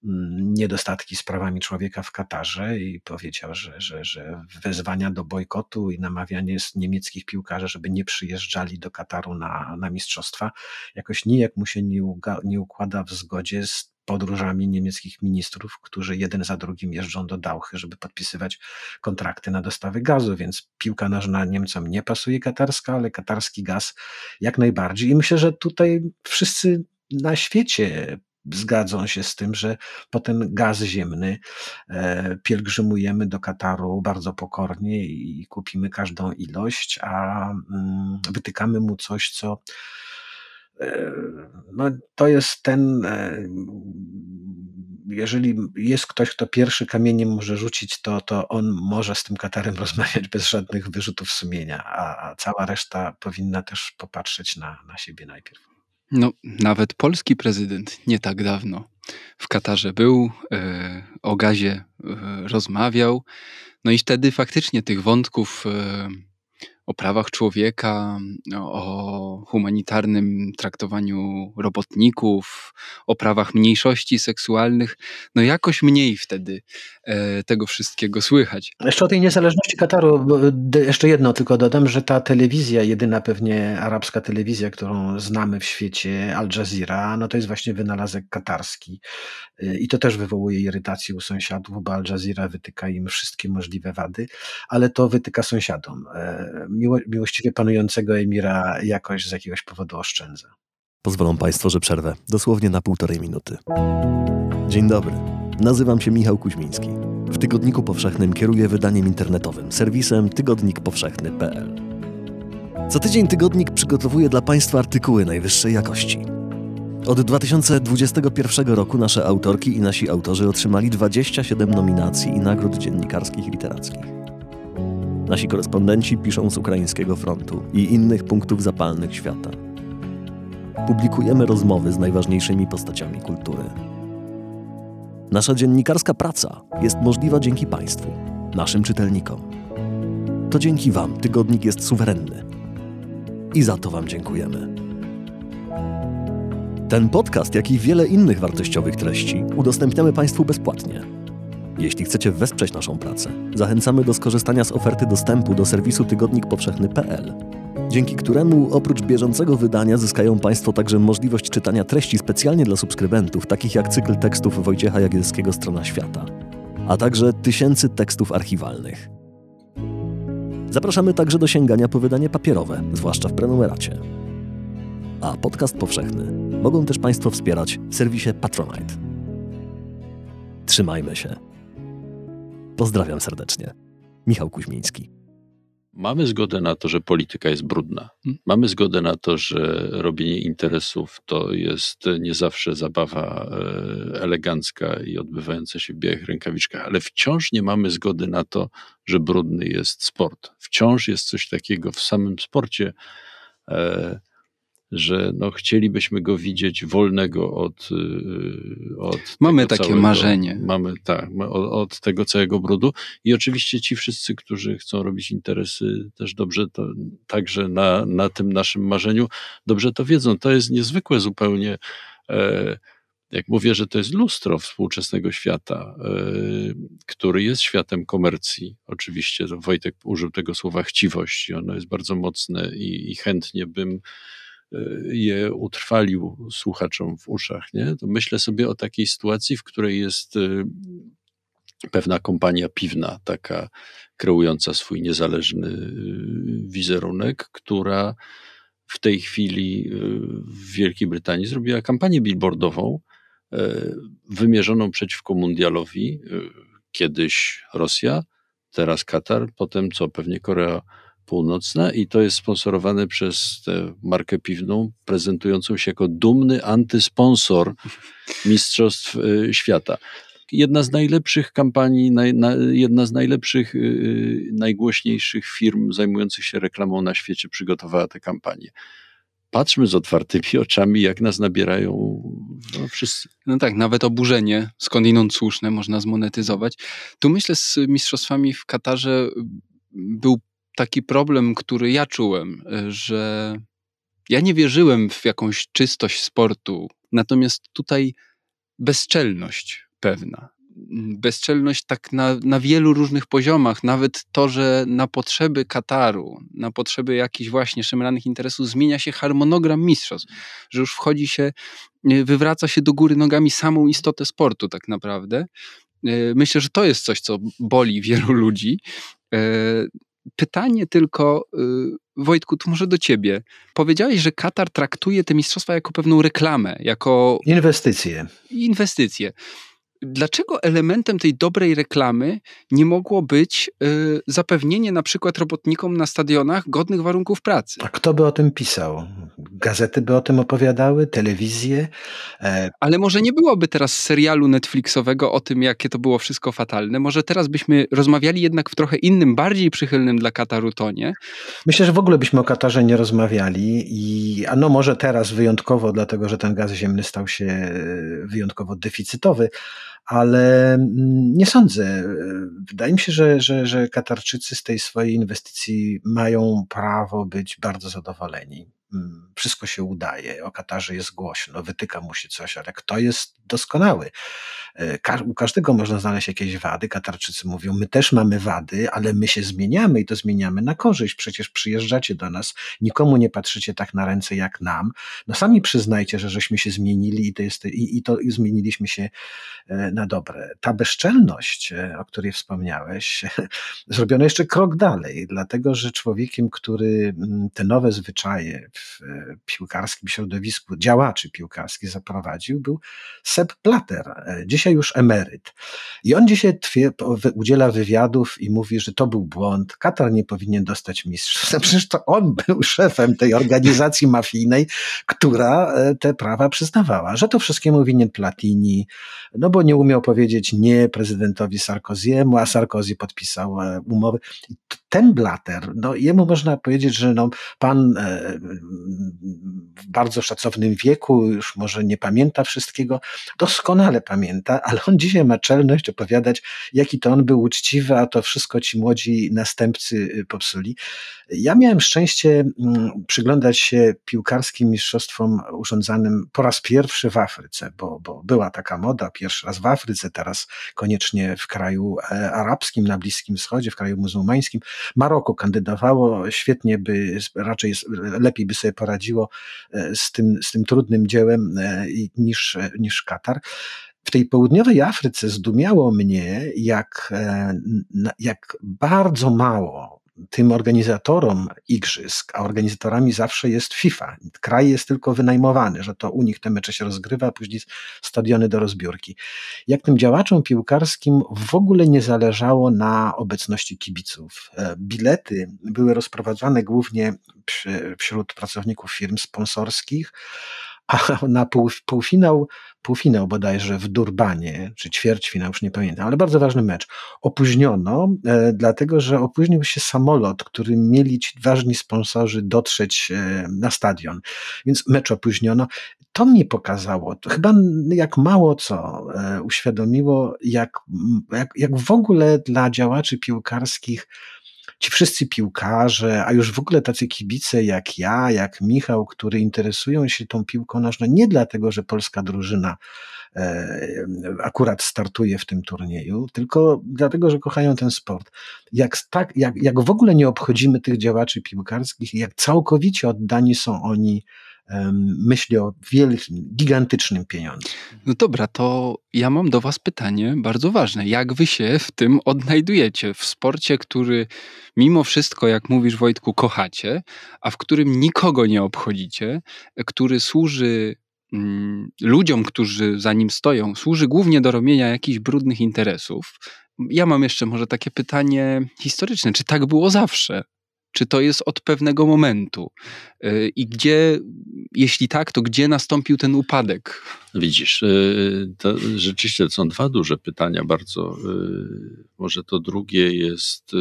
Mm, niedostatki z prawami człowieka w Katarze i powiedział, że, że, że wezwania do bojkotu i namawianie niemieckich piłkarzy, żeby nie przyjeżdżali do Kataru na, na mistrzostwa, jakoś nijak mu się nie, uga, nie układa w zgodzie z podróżami niemieckich ministrów, którzy jeden za drugim jeżdżą do Dauchy, żeby podpisywać kontrakty na dostawy gazu, więc piłka nożna Niemcom nie pasuje katarska, ale katarski gaz jak najbardziej. I myślę, że tutaj wszyscy na świecie zgadzą się z tym, że po ten gaz ziemny e, pielgrzymujemy do Kataru bardzo pokornie i kupimy każdą ilość, a mm, wytykamy mu coś, co no, to jest ten, e, jeżeli jest ktoś, kto pierwszy kamieniem może rzucić, to, to on może z tym Katarem rozmawiać bez żadnych wyrzutów sumienia, a, a cała reszta powinna też popatrzeć na, na siebie najpierw. No, nawet polski prezydent nie tak dawno w Katarze był, e, o gazie e, rozmawiał. No i wtedy faktycznie tych wątków o prawach człowieka, o humanitarnym traktowaniu robotników, o prawach mniejszości seksualnych, no jakoś mniej wtedy e, tego wszystkiego słychać. Jeszcze o tej niezależności Kataru, jeszcze jedno tylko dodam, że ta telewizja, jedyna pewnie arabska telewizja, którą znamy w świecie, Al Jazeera, no to jest właśnie wynalazek katarski. E, I to też wywołuje irytację u sąsiadów, bo Al Jazeera wytyka im wszystkie możliwe wady, ale to wytyka sąsiadom e, miło, miłościwie panującego emira jakoś z jakiegoś powodu oszczędza. Pozwolą Państwo, że przerwę dosłownie na półtorej minuty. Dzień dobry. Nazywam się Michał Kuźmiński. W Tygodniku Powszechnym kieruję wydaniem internetowym, serwisem tygodnikpowszechny.pl. Co tydzień tygodnik przygotowuje dla Państwa artykuły najwyższej jakości. Od 2021 roku nasze autorki i nasi autorzy otrzymali 27 nominacji i nagród dziennikarskich i literackich. Nasi korespondenci piszą z ukraińskiego frontu i innych punktów zapalnych świata. Publikujemy rozmowy z najważniejszymi postaciami kultury. Nasza dziennikarska praca jest możliwa dzięki Państwu, naszym czytelnikom. To dzięki Wam tygodnik jest suwerenny. I za to Wam dziękujemy. Ten podcast, jak i wiele innych wartościowych treści udostępniamy Państwu bezpłatnie jeśli chcecie wesprzeć naszą pracę, zachęcamy do skorzystania z oferty dostępu do serwisu tygodnikpowszechny.pl, dzięki któremu oprócz bieżącego wydania zyskają Państwo także możliwość czytania treści specjalnie dla subskrybentów, takich jak cykl tekstów Wojciecha Jagielskiego Strona Świata, a także tysięcy tekstów archiwalnych. Zapraszamy także do sięgania po wydanie papierowe, zwłaszcza w prenumeracie. A podcast powszechny mogą też Państwo wspierać w serwisie Patronite. Trzymajmy się. Pozdrawiam serdecznie. Michał Kuźmiński. Mamy zgodę na to, że polityka jest brudna. Hmm. Mamy zgodę na to, że robienie interesów to jest nie zawsze zabawa e, elegancka i odbywająca się w białych rękawiczkach, ale wciąż nie mamy zgody na to, że brudny jest sport. Wciąż jest coś takiego w samym sporcie, e, że no, chcielibyśmy go widzieć wolnego od. y, od Mamy takie całego, marzenie. Mamy tak, od, od tego całego brudu. I oczywiście ci wszyscy, którzy chcą robić interesy, też dobrze to, także na, na tym naszym marzeniu, dobrze to wiedzą. To jest niezwykłe zupełnie. E, jak mówię, że to jest lustro współczesnego świata, e, który jest światem komercji. Oczywiście Wojtek użył tego słowa chciwość ono jest bardzo mocne i, i chętnie bym je utrwalił słuchaczom w uszach. Nie? To myślę sobie o takiej sytuacji, w której jest e, pewna kompania piwna, taka kreująca swój niezależny y, wizerunek, która w tej chwili y, w Wielkiej Brytanii zrobiła kampanię billboardową y, wymierzoną przeciwko mundialowi. y, Kiedyś Rosja, teraz Katar, potem co pewnie Korea Północna i to jest sponsorowane przez tę markę piwną, prezentującą się jako dumny antysponsor Mistrzostw y, Świata jedna z najlepszych kampanii, jedna z najlepszych, yy, najgłośniejszych firm zajmujących się reklamą na świecie przygotowała tę kampanię. Patrzmy z otwartymi oczami, jak nas nabierają no, wszyscy. No tak, nawet oburzenie, skądinąd słuszne, można zmonetyzować. Tu myślę z mistrzostwami w Katarze y, był taki problem, który ja czułem, y, że ja nie wierzyłem w jakąś czystość sportu, natomiast tutaj bezczelność pewna. Bezczelność tak na, na wielu różnych poziomach, nawet to, że na potrzeby Kataru, na potrzeby jakichś właśnie szemranych interesów zmienia się harmonogram mistrzostw, że już wchodzi się, y, wywraca się do góry nogami samą istotę sportu tak naprawdę. Y, Myślę, że to jest coś, co boli wielu ludzi. Pytanie tylko, y, Wojtku, to może do ciebie. Powiedziałeś, że Katar traktuje te mistrzostwa jako pewną reklamę, jako Inwestycje. inwestycje. Dlaczego elementem tej dobrej reklamy nie mogło być y, zapewnienie na przykład robotnikom na stadionach godnych warunków pracy? A kto by o tym pisał? Gazety by o tym opowiadały, telewizje. E, Ale może nie byłoby teraz serialu Netflixowego o tym, jakie to było wszystko fatalne. Może teraz byśmy rozmawiali jednak w trochę innym, bardziej przychylnym dla Kataru tonie. Myślę, że w ogóle byśmy o Katarze nie rozmawiali i a no może teraz wyjątkowo, dlatego że ten gaz ziemny stał się e, wyjątkowo deficytowy, ale mm, nie sądzę. Wydaje mi się, że, że, że Katarczycy z tej swojej inwestycji mają prawo być bardzo zadowoleni. Mm, Wszystko się udaje, o Katarze jest głośno, wytyka mu się coś, ale kto jest doskonały? E, ka- U każdego można znaleźć jakieś wady. Katarczycy mówią, my też mamy wady, ale my się zmieniamy i to zmieniamy na korzyść. Przecież przyjeżdżacie do nas, nikomu nie patrzycie tak na ręce jak nam. No sami przyznajcie, że żeśmy się zmienili i to, jest, i, i to zmieniliśmy się e, na dobre. Ta bezczelność, e, o której wspomniałeś, zrobiono jeszcze krok dalej, dlatego że człowiekiem, który mm, te nowe zwyczaje w e, piłkarskim środowisku, działaczy piłkarskich zaprowadził, był Sepp Blatter, e, dzisiaj już emeryt. I on dzisiaj udziela wywiadów i mówi, że to był błąd, Katar nie powinien dostać mistrzostwa. Przecież to on był szefem tej organizacji mafijnej, która e, te prawa przyznawała, że to wszystkiemu winien Platini, no bo nie umiał powiedzieć nie prezydentowi Sarkoziemu, a Sarkozy podpisał t- Ten Blatter, no jemu można powiedzieć, że no, pan w bardzo szacownym wieku, już może nie pamięta wszystkiego, doskonale pamięta, ale on dzisiaj ma czelność opowiadać, jaki to on był uczciwy, a to wszystko ci młodzi następcy popsuli. Ja miałem szczęście mm, przyglądać się piłkarskim mistrzostwom urządzanym po raz pierwszy w Afryce, bo, bo była taka moda, pierwszy raz w Afryce, teraz koniecznie w kraju e, arabskim, na Bliskim Wschodzie, w kraju muzułmańskim. Maroko kandydowało, świetnie by, raczej lepiej by sobie poradziło e, z tym, z tym trudnym dziełem e, niż, niż Katar. W tej południowej Afryce zdumiało mnie, jak, jak bardzo mało tym organizatorom igrzysk, a organizatorami zawsze jest FIFA. Kraj jest tylko wynajmowany, że to u nich te mecze się rozgrywa, a później stadiony do rozbiórki. Jak tym działaczom piłkarskim w ogóle nie zależało na obecności kibiców. E, Bilety były rozprowadzane głównie przy- wśród pracowników firm sponsorskich, a na pół, półfinał, półfinał bodajże w Durbanie, czy ćwierćfinał, już nie pamiętam, ale bardzo ważny mecz, opóźniono, e, dlatego że opóźnił się samolot, który mieli ci ważni sponsorzy dotrzeć e, na stadion, więc mecz opóźniono. To mi pokazało, to chyba jak mało co e, uświadomiło, jak, jak, jak w ogóle dla działaczy piłkarskich ci wszyscy piłkarze, a już w ogóle tacy kibice jak ja, jak Michał, który interesują się tą piłką nożną nie dlatego, że polska drużyna e, akurat startuje w tym turnieju, tylko dlatego, że kochają ten sport. Jak, tak, jak, jak w ogóle nie obchodzimy tych działaczy piłkarskich, jak całkowicie oddani są oni myśli o wielkim, gigantycznym pieniądzu. No dobra, to ja mam do Was pytanie bardzo ważne. Jak Wy się w tym odnajdujecie? W sporcie, który mimo wszystko, jak mówisz Wojtku, kochacie, a w którym nikogo nie obchodzicie, który służy mm, ludziom, którzy za nim stoją, służy głównie do robienia jakichś brudnych interesów. Ja mam jeszcze może takie pytanie historyczne. Czy tak było zawsze? Czy to jest od pewnego momentu? Y, I gdzie, jeśli tak, to gdzie nastąpił ten upadek? Widzisz, y, to rzeczywiście są dwa duże pytania bardzo. Y, może to drugie jest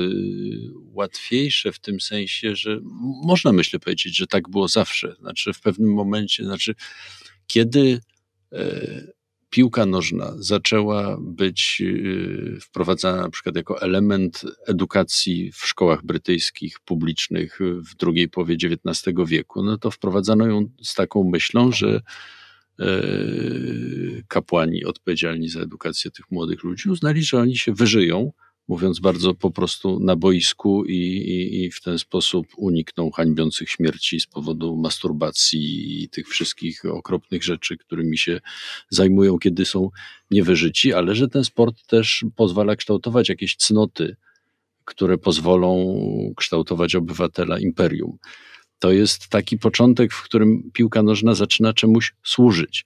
łatwiejsze w tym sensie, że można myślę powiedzieć, że tak było zawsze. Znaczy w pewnym momencie, znaczy kiedy piłka nożna zaczęła być y, wprowadzana na przykład jako element edukacji w szkołach brytyjskich publicznych w drugiej połowie XIX wieku, no to wprowadzano ją z taką myślą, że e, kapłani odpowiedzialni za edukację tych młodych ludzi uznali, że oni się wyżyją mówiąc bardzo po prostu na boisku i, i, i, w ten sposób unikną hańbiących śmierci z powodu masturbacji i tych wszystkich okropnych rzeczy, którymi się zajmują, kiedy są niewyżyci, ale że ten sport też pozwala kształtować jakieś cnoty, które pozwolą kształtować obywatela imperium. To jest taki początek, w którym piłka nożna zaczyna czemuś służyć.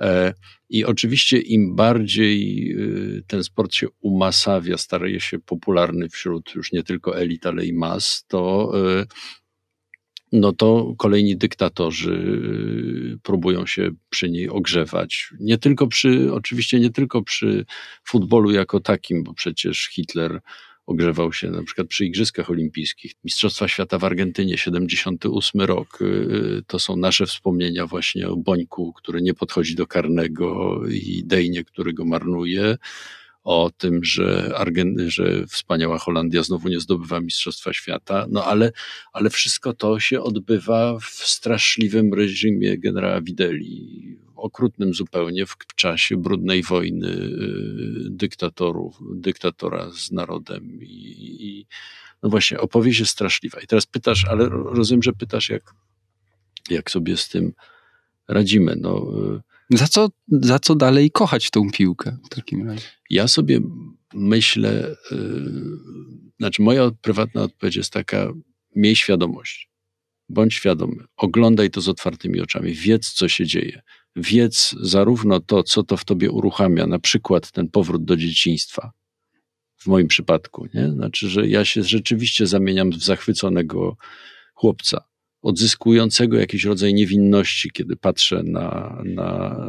E, I oczywiście im bardziej y, ten sport się umasawia, staje się popularny wśród już nie tylko elit, ale i mas, to y, no to kolejni dyktatorzy y, próbują się przy niej ogrzewać. Nie tylko przy, oczywiście nie tylko przy futbolu jako takim, bo przecież Hitler ogrzewał się na przykład przy Igrzyskach Olimpijskich. Mistrzostwa Świata w Argentynie, 78 rok. Y, to są nasze wspomnienia właśnie o Bońku, który nie podchodzi do karnego i Dejnie, który go marnuje o tym, że, Argen- że wspaniała Holandia znowu nie zdobywa Mistrzostwa Świata, no ale, ale wszystko to się odbywa w straszliwym reżimie generała Wideli, okrutnym zupełnie w czasie brudnej wojny y, dyktatorów, dyktatora z narodem i, i no właśnie, opowieść jest straszliwa. I teraz pytasz, ale rozumiem, że pytasz, jak, jak sobie z tym radzimy. No, y, za, co, za co dalej kochać tą piłkę w takim razie? Ja sobie myślę, yy, znaczy moja prywatna odpowiedź jest taka, miej świadomość. Bądź świadomy, oglądaj to z otwartymi oczami, wiedz, co się dzieje wiedz zarówno to, co to w tobie uruchamia, na przykład ten powrót do dzieciństwa, w moim przypadku, nie? Znaczy, że ja się rzeczywiście zamieniam w zachwyconego chłopca, odzyskującego jakiś rodzaj niewinności, kiedy patrzę na, na,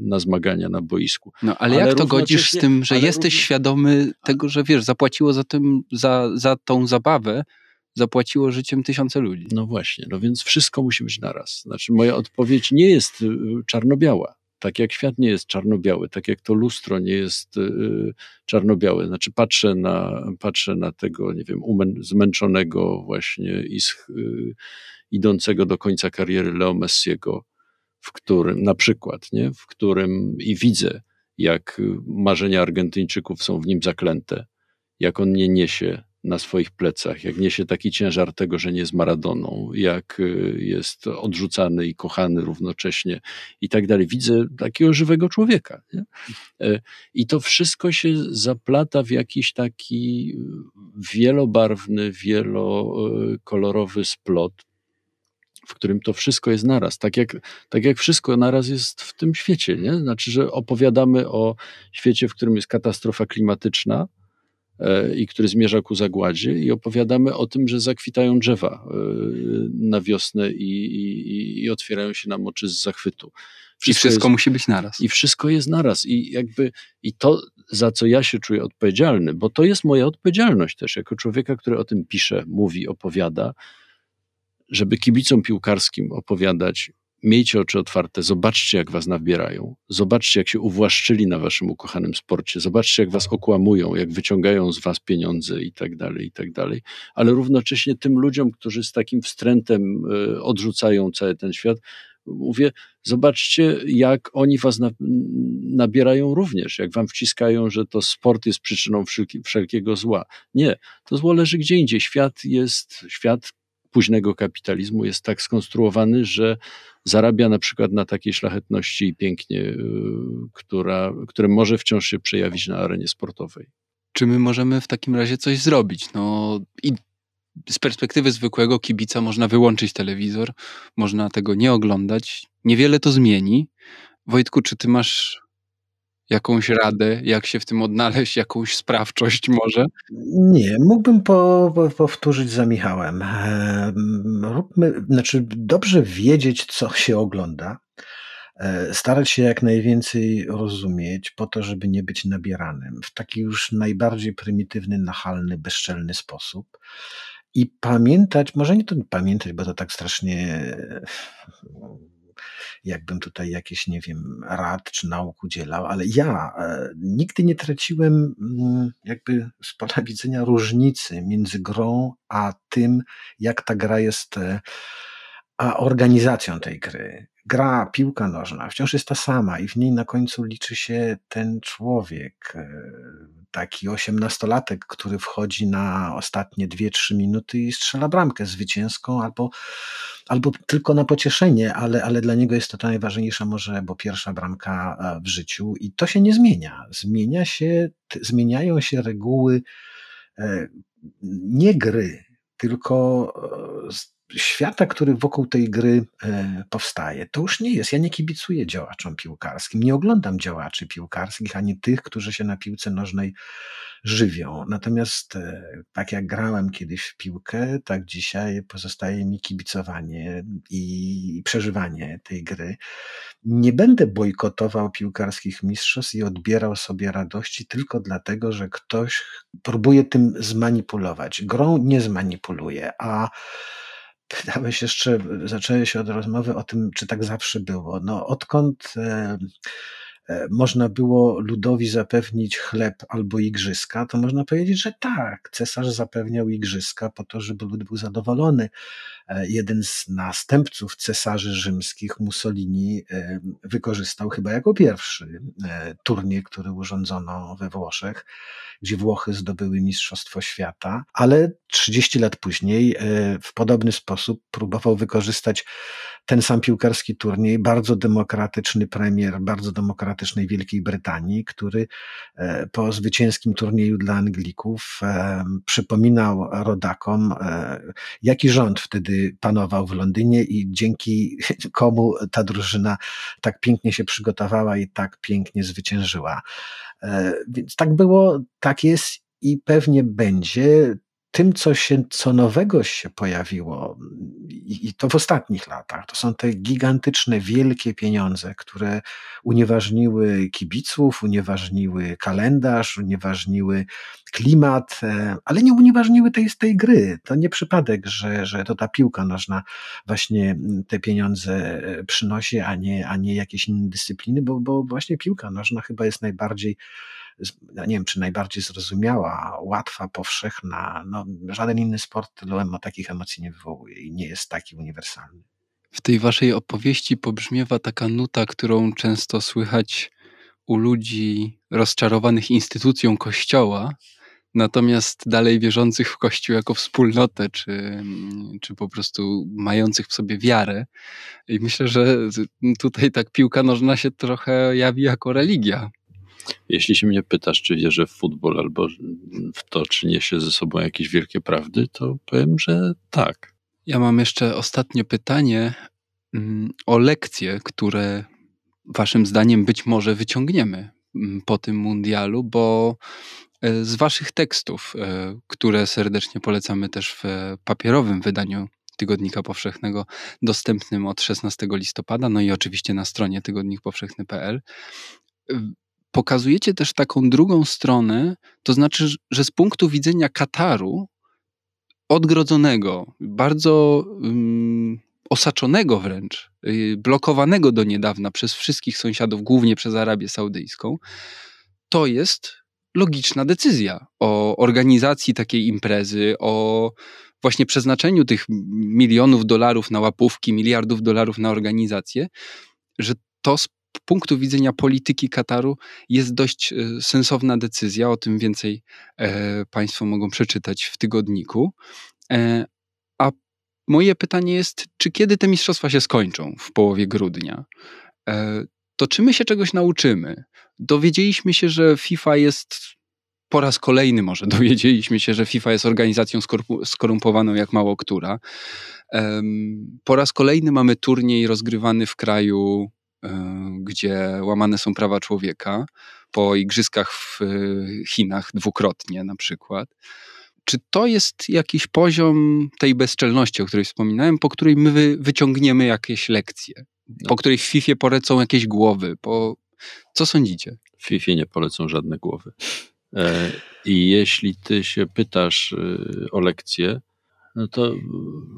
na zmagania na boisku. No ale, ale jak to godzisz z tym, że jesteś świadomy tego, że wiesz, zapłaciło za, tym, za, za tą zabawę zapłaciło życiem tysiące ludzi. No właśnie, no więc wszystko musi być naraz. Znaczy moja odpowiedź nie jest y, czarno-biała. Tak jak świat nie jest czarno-biały, tak jak to lustro nie jest y, czarno-białe. Znaczy patrzę na, patrzę na tego, nie wiem, zmęczonego właśnie i y, idącego do końca kariery Leo Messiego, w którym, na przykład, nie, w którym i widzę, jak marzenia Argentyńczyków są w nim zaklęte, jak on nie niesie na swoich plecach, jak niesie taki ciężar tego, że nie jest Maradoną, jak y, jest odrzucany i kochany równocześnie i tak dalej. Widzę takiego żywego człowieka. Nie? E, I to wszystko się zaplata w jakiś taki wielobarwny, wielokolorowy splot, w którym to wszystko jest naraz. Tak jak, tak jak wszystko naraz jest w tym świecie. Nie? Znaczy, że opowiadamy o świecie, w którym jest katastrofa klimatyczna, i który zmierza ku zagładzie i opowiadamy o tym, że zakwitają drzewa e, na wiosnę i, i, i otwierają się nam oczy z zachwytu. Wszystko I wszystko jest, musi być naraz. I wszystko jest naraz. I jakby i to, za co ja się czuję odpowiedzialny, bo to jest moja odpowiedzialność też, jako człowieka, który o tym pisze, mówi, opowiada, żeby kibicom piłkarskim opowiadać, miejcie oczy otwarte, zobaczcie, jak was nabierają, zobaczcie, jak się uwłaszczyli na waszym ukochanym sporcie, zobaczcie, jak was okłamują, jak wyciągają z was pieniądze i tak dalej, i tak dalej. Ale równocześnie tym ludziom, którzy z takim wstrętem y, odrzucają cały ten świat, mówię, zobaczcie, jak oni was na, nabierają również, jak wam wciskają, że to sport jest przyczyną wszelki, wszelkiego zła. Nie, to zło leży gdzie indziej. Świat jest, świat późnego kapitalizmu jest tak skonstruowany, że zarabia na przykład na takiej szlachetności i pięknie, y, która, które może wciąż się przejawić na arenie sportowej. Czy my możemy w takim razie coś zrobić? No i z perspektywy zwykłego kibica można wyłączyć telewizor, można tego nie oglądać. Niewiele to zmieni. Wojtku, czy ty masz jakąś radę, jak się w tym odnaleźć, jakąś sprawczość może? Nie, mógłbym po, po, powtórzyć za Michałem. Róbmy, znaczy dobrze wiedzieć, co się ogląda, e, starać się jak najwięcej rozumieć, po to, żeby nie być nabieranym w taki już najbardziej prymitywny, nachalny, bezczelny sposób. I pamiętać, może nie to pamiętać, bo to tak strasznie jakbym tutaj jakieś, nie wiem, rad czy nauk udzielał, ale ja e, nigdy nie traciłem mm, jakby z pola widzenia różnicy między grą a tym, jak ta gra jest, e, a organizacją tej gry. Gra, piłka nożna wciąż jest ta sama i w niej na końcu liczy się ten człowiek, e, taki osiemnastolatek, który wchodzi na ostatnie dwie, trzy minuty i strzela bramkę zwycięską albo, albo tylko na pocieszenie, ale, ale dla niego jest to ta najważniejsza może, bo pierwsza bramka e, w życiu i to się nie zmienia. Zmienia się, zmieniają się reguły e, nie gry, tylko e, świata, który wokół tej gry e, powstaje. To już nie jest. Ja nie kibicuję działaczom piłkarskim, nie oglądam działaczy piłkarskich, ani tych, którzy się na piłce nożnej żywią. Natomiast e, tak jak grałem kiedyś w piłkę, tak dzisiaj pozostaje mi kibicowanie i przeżywanie tej gry. Nie będę bojkotował piłkarskich mistrzostw i odbierał sobie radości tylko dlatego, że ktoś próbuje tym zmanipulować. Grą nie zmanipuluje, a Pytałeś jeszcze, zaczęłeś od rozmowy o tym, czy tak zawsze było. No, odkąd można było ludowi zapewnić chleb albo igrzyska, to można powiedzieć, że tak, cesarz zapewniał igrzyska po to, żeby lud był zadowolony. E, jeden z następców cesarzy rzymskich, Mussolini, e, wykorzystał chyba jako pierwszy e, turniej, który urządzono we Włoszech, gdzie Włochy zdobyły Mistrzostwo Świata, ale 30 lat później w podobny sposób próbował wykorzystać ten sam piłkarski turniej, bardzo demokratyczny premier bardzo demokratycznej Wielkiej Brytanii, który po zwycięskim turnieju dla Anglików przypominał rodakom, jaki rząd wtedy panował w Londynie i dzięki komu ta drużyna tak pięknie się przygotowała i tak pięknie zwyciężyła. E, więc tak było, tak jest i pewnie będzie tym, co, się, co nowego się pojawiło, i to w ostatnich latach, to są te gigantyczne, wielkie pieniądze, które unieważniły kibiców, unieważniły kalendarz, unieważniły klimat, e, ale nie unieważniły tej, tej gry. To nie przypadek, że, że to ta piłka nożna właśnie te pieniądze e, przynosi, a nie, a nie jakieś inne dyscypliny, bo, bo właśnie piłka nożna chyba jest najbardziej nie wiem, czy najbardziej zrozumiała, łatwa, powszechna. No, żaden inny sport tylu takich emocji nie wywołuje i nie jest taki uniwersalny. W tej waszej opowieści pobrzmiewa taka nuta, którą często słychać u ludzi rozczarowanych instytucją Kościoła, natomiast dalej wierzących w Kościół jako wspólnotę, czy, czy po prostu mających w sobie wiarę. I myślę, że tutaj tak piłka nożna się trochę jawi jako religia. Jeśli się mnie pytasz, czy wierzę w futbol albo w to, czy niesie ze sobą jakieś wielkie prawdy, to powiem, że tak. Ja mam jeszcze ostatnie pytanie mm, o lekcje, które Waszym zdaniem być może wyciągniemy mm, po tym mundialu, bo E, z Waszych tekstów, e, które serdecznie polecamy też w papierowym wydaniu Tygodnika Powszechnego, dostępnym od 16 listopada, no i oczywiście na stronie tygodnikpowszechny.pl. Pokazujecie też taką drugą stronę, to znaczy, że z punktu widzenia Kataru, odgrodzonego, bardzo um, osaczonego wręcz, y, blokowanego do niedawna przez wszystkich sąsiadów, głównie przez Arabię Saudyjską, to jest logiczna decyzja o organizacji takiej imprezy, o właśnie przeznaczeniu tych milionów dolarów na łapówki, miliardów dolarów na organizację, że to z punktu widzenia polityki Kataru jest dość e, sensowna decyzja. O tym więcej e, Państwo mogą przeczytać w tygodniku. E, a moje pytanie jest, czy kiedy te mistrzostwa się skończą w połowie grudnia? To czy my się czegoś nauczymy? Dowiedzieliśmy się, że FIFA jest po raz kolejny może dowiedzieliśmy się, że FIFA jest organizacją skorumpowaną jak mało która. Po raz kolejny mamy turniej rozgrywany w kraju, gdzie łamane są prawa człowieka, po igrzyskach w e, Chinach dwukrotnie na przykład. Czy to jest jakiś poziom tej bezczelności, o której wspominałem, po której my wyciągniemy jakieś lekcje? No. Po której w FIFA polecą jakieś głowy? Po... Co sądzicie? W FIFA nie polecą żadne głowy. E, I jeśli ty się pytasz o lekcję, no to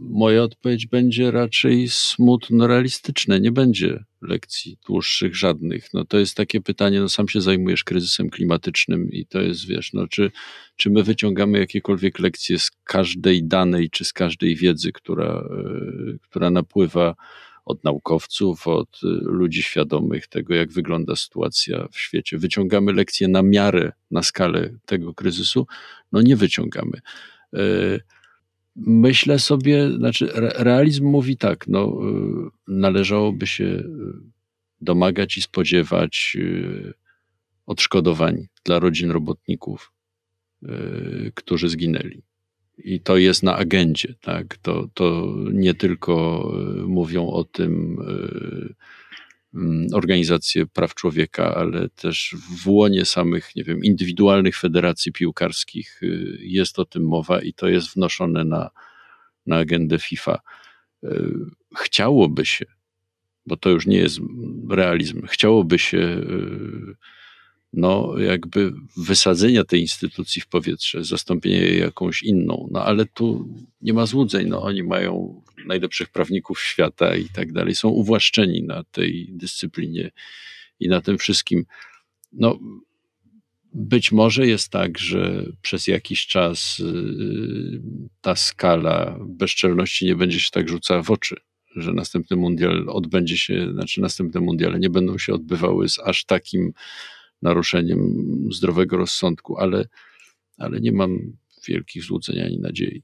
moja odpowiedź będzie raczej smutno realistyczna. Nie będzie lekcji dłuższych żadnych. No to jest takie pytanie, no sam się zajmujesz kryzysem klimatycznym i to jest, wiesz, no czy, czy my wyciągamy jakiekolwiek lekcje z każdej danej, czy z każdej wiedzy, która, y, która napływa od naukowców, od y, ludzi świadomych tego, jak wygląda sytuacja w świecie. Wyciągamy lekcje na miarę, na skalę tego kryzysu? No nie wyciągamy. Y, myślę sobie, znaczy realizm mówi tak, no, y, należałoby się domagać i spodziewać odszkodowań dla rodzin robotników, którzy zginęli. I to jest na agendzie, tak? To, to nie tylko mówią o tym organizacje praw człowieka, ale też w łonie samych, nie wiem, indywidualnych federacji piłkarskich e, jest o tym mowa i to jest wnoszone na, na agendę FIFA. Chciałoby się, bo to już nie jest realizm, chciałoby się no, jakby wysadzenia tej instytucji w powietrze, zastąpienia jej jakąś inną. No ale tu nie ma złudzeń. No, oni mają najlepszych prawników świata i tak dalej. Są uwłaszczeni na tej dyscyplinie i na tym wszystkim. No, być może jest tak, że przez jakiś czas yy, ta skala bezczelności nie będzie się tak rzucała w oczy, że następny mundial odbędzie się, znaczy następne mundiale nie będą się odbywały z aż takim naruszeniem zdrowego rozsądku, ale, ale nie mam wielkich złudzeń ani nadziei.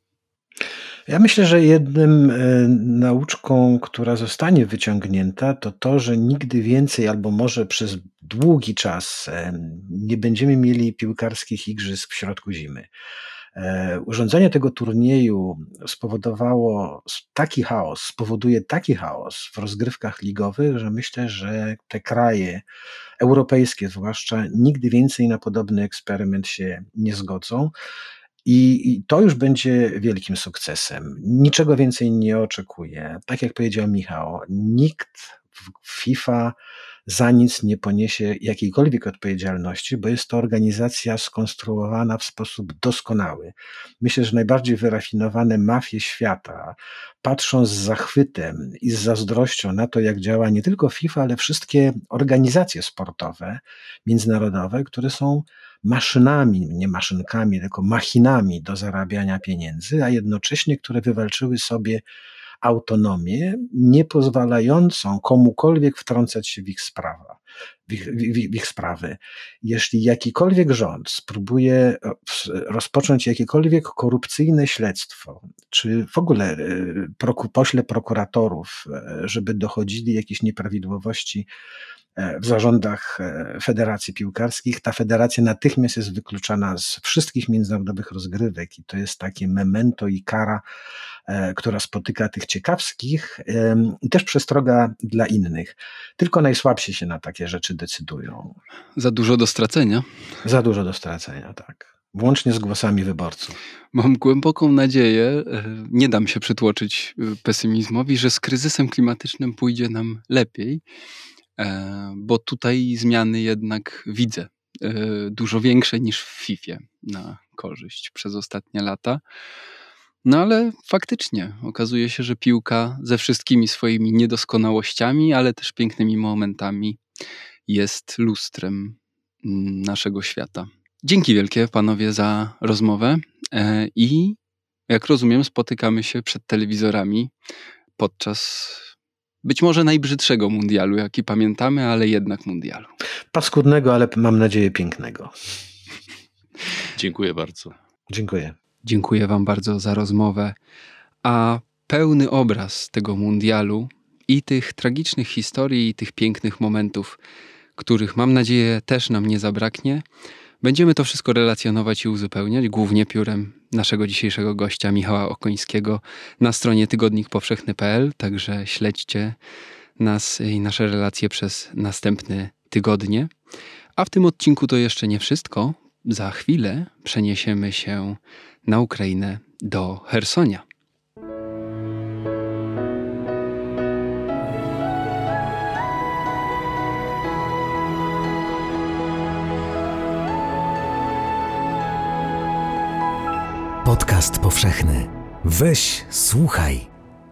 Ja myślę, że jednym e, nauczką, która zostanie wyciągnięta, to to, że nigdy więcej albo może przez długi czas e, nie będziemy mieli piłkarskich igrzysk w środku zimy. E, urządzenie tego turnieju spowodowało taki chaos, spowoduje taki chaos w rozgrywkach ligowych, że myślę, że te kraje europejskie zwłaszcza nigdy więcej na podobny eksperyment się nie zgodzą. I, I, to już będzie wielkim sukcesem. Niczego więcej nie oczekuję. Tak jak powiedział Michał, nikt w FIFA za nic nie poniesie jakiejkolwiek odpowiedzialności, bo jest to organizacja skonstruowana w sposób doskonały. Myślę, że najbardziej wyrafinowane mafie świata patrzą z zachwytem i z zazdrością na to, jak działa nie tylko FIFA, ale wszystkie organizacje sportowe międzynarodowe, które są maszynami, nie maszynkami, tylko machinami do zarabiania pieniędzy, a jednocześnie które wywalczyły sobie autonomię, nie pozwalającą komukolwiek wtrącać się w ich sprawa. W ich, w ich, sprawy. Jeśli jakikolwiek rząd spróbuje e, rozpocząć jakiekolwiek korupcyjne śledztwo, czy w ogóle e, proku, pośle prokuratorów, e, żeby dochodzili jakieś nieprawidłowości w zarządach federacji piłkarskich, ta federacja natychmiast jest wykluczana z wszystkich międzynarodowych rozgrywek i to jest takie memento i kara E, która spotyka tych ciekawskich i też przestroga dla innych. Tylko najsłabsi się na takie rzeczy decydują. Za dużo do stracenia. Za dużo do stracenia, tak. włącznie z głosami wyborców. Mam głęboką nadzieję, e, nie dam się przytłoczyć e, pesymizmowi, że z kryzysem klimatycznym pójdzie nam lepiej, e, bo tutaj zmiany jednak widzę dużo większe niż w FIFA na korzyść przez ostatnie lata. No ale faktycznie okazuje się, że piłka ze wszystkimi swoimi niedoskonałościami, ale też pięknymi momentami jest lustrem mm, naszego świata. Dzięki wielkie panowie za rozmowę e, i jak rozumiem, spotykamy się przed telewizorami podczas być może najbrzydszego mundialu, jaki pamiętamy, ale jednak mundialu. Paskudnego, ale mam nadzieję pięknego. Dziękuję bardzo. Dziękuję. Dziękuję Wam bardzo za rozmowę. A pełny obraz tego mundialu i tych tragicznych historii, i tych pięknych momentów, których mam nadzieję też nam nie zabraknie, będziemy to wszystko relacjonować i uzupełniać, głównie piórem naszego dzisiejszego gościa Michała Okońskiego na stronie tygodnikpowszechny.pl, także śledźcie nas i nasze relacje przez następne tygodnie. A w tym odcinku to jeszcze nie wszystko. Za chwilę przeniesiemy się na Ukrainę do Hersonia. Podcast powszechny. Weź, słuchaj.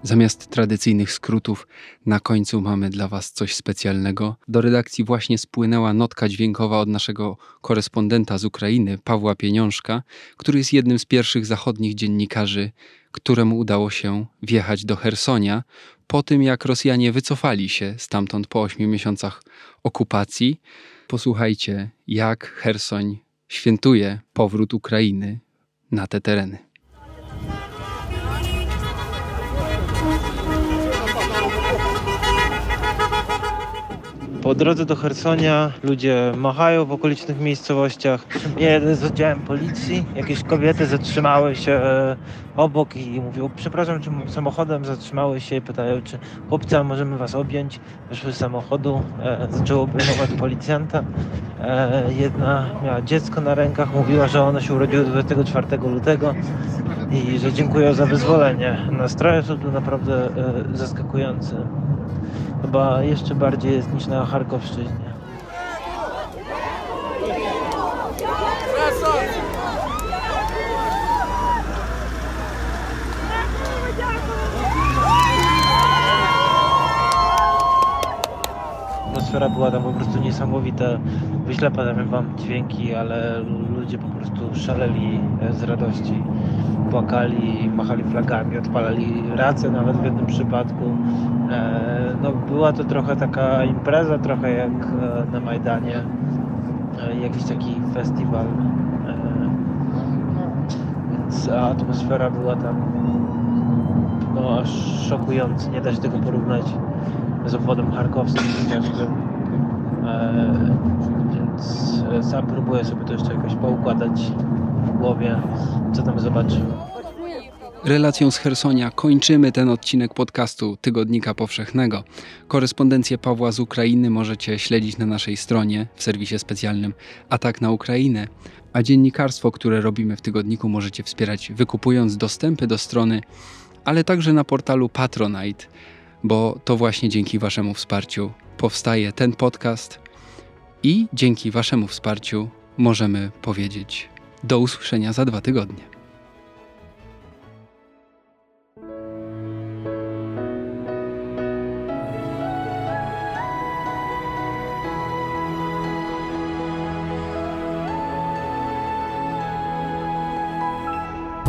Zamiast tradycyjnych skrótów, na końcu mamy dla Was coś specjalnego. Do redakcji właśnie spłynęła notka dźwiękowa od naszego korespondenta z Ukrainy, Pawła Pieniążka, który jest jednym z pierwszych zachodnich dziennikarzy, któremu udało się wjechać do Hersonia po tym, jak Rosjanie wycofali się stamtąd po ośmiu miesiącach okupacji. Posłuchajcie, jak Hersoń świętuje powrót Ukrainy na te tereny. Po drodze do Hersonia ludzie machają w okolicznych miejscowościach. Jeden z oddziałem policji, jakieś kobiety zatrzymały się e, obok i mówią, przepraszam, czy samochodem zatrzymały się i pytają, czy chłopca możemy was objąć. Weszły z samochodu, e, zaczęło obejmować policjanta. E, jedna miała dziecko na rękach, mówiła, że ona się urodziła 24 lutego i że dziękuję za wyzwolenie. Nastroje są tu naprawdę e, zaskakujące. Chyba jeszcze bardziej jest niż na Charkowszczyźnie. Atmosfera była tam po prostu niesamowita. Wyślę potem wam dźwięki, ale ludzie po prostu szaleli z radości. Płakali, machali flagami, odpalali racę nawet w jednym przypadku. E, no, była to trochę taka impreza, trochę jak e, na Majdanie, e, jakiś taki festiwal. Więc atmosfera była tam no, aż szokująca. Nie da się tego porównać z obwodem charkowskim chociażby. Więc sam próbuję sobie to jeszcze jakoś poukładać w głowie, co tam zobaczymy. Relacją z Hersonia kończymy ten odcinek podcastu Tygodnika Powszechnego. Korespondencję Pawła z Ukrainy możecie śledzić na naszej stronie w serwisie specjalnym Atak na Ukrainę, a dziennikarstwo, które robimy w tygodniku, możecie wspierać wykupując dostępy do strony, ale także na portalu Patronite, bo to właśnie dzięki Waszemu wsparciu powstaje ten podcast i dzięki Waszemu wsparciu możemy powiedzieć do usłyszenia za dwa tygodnie.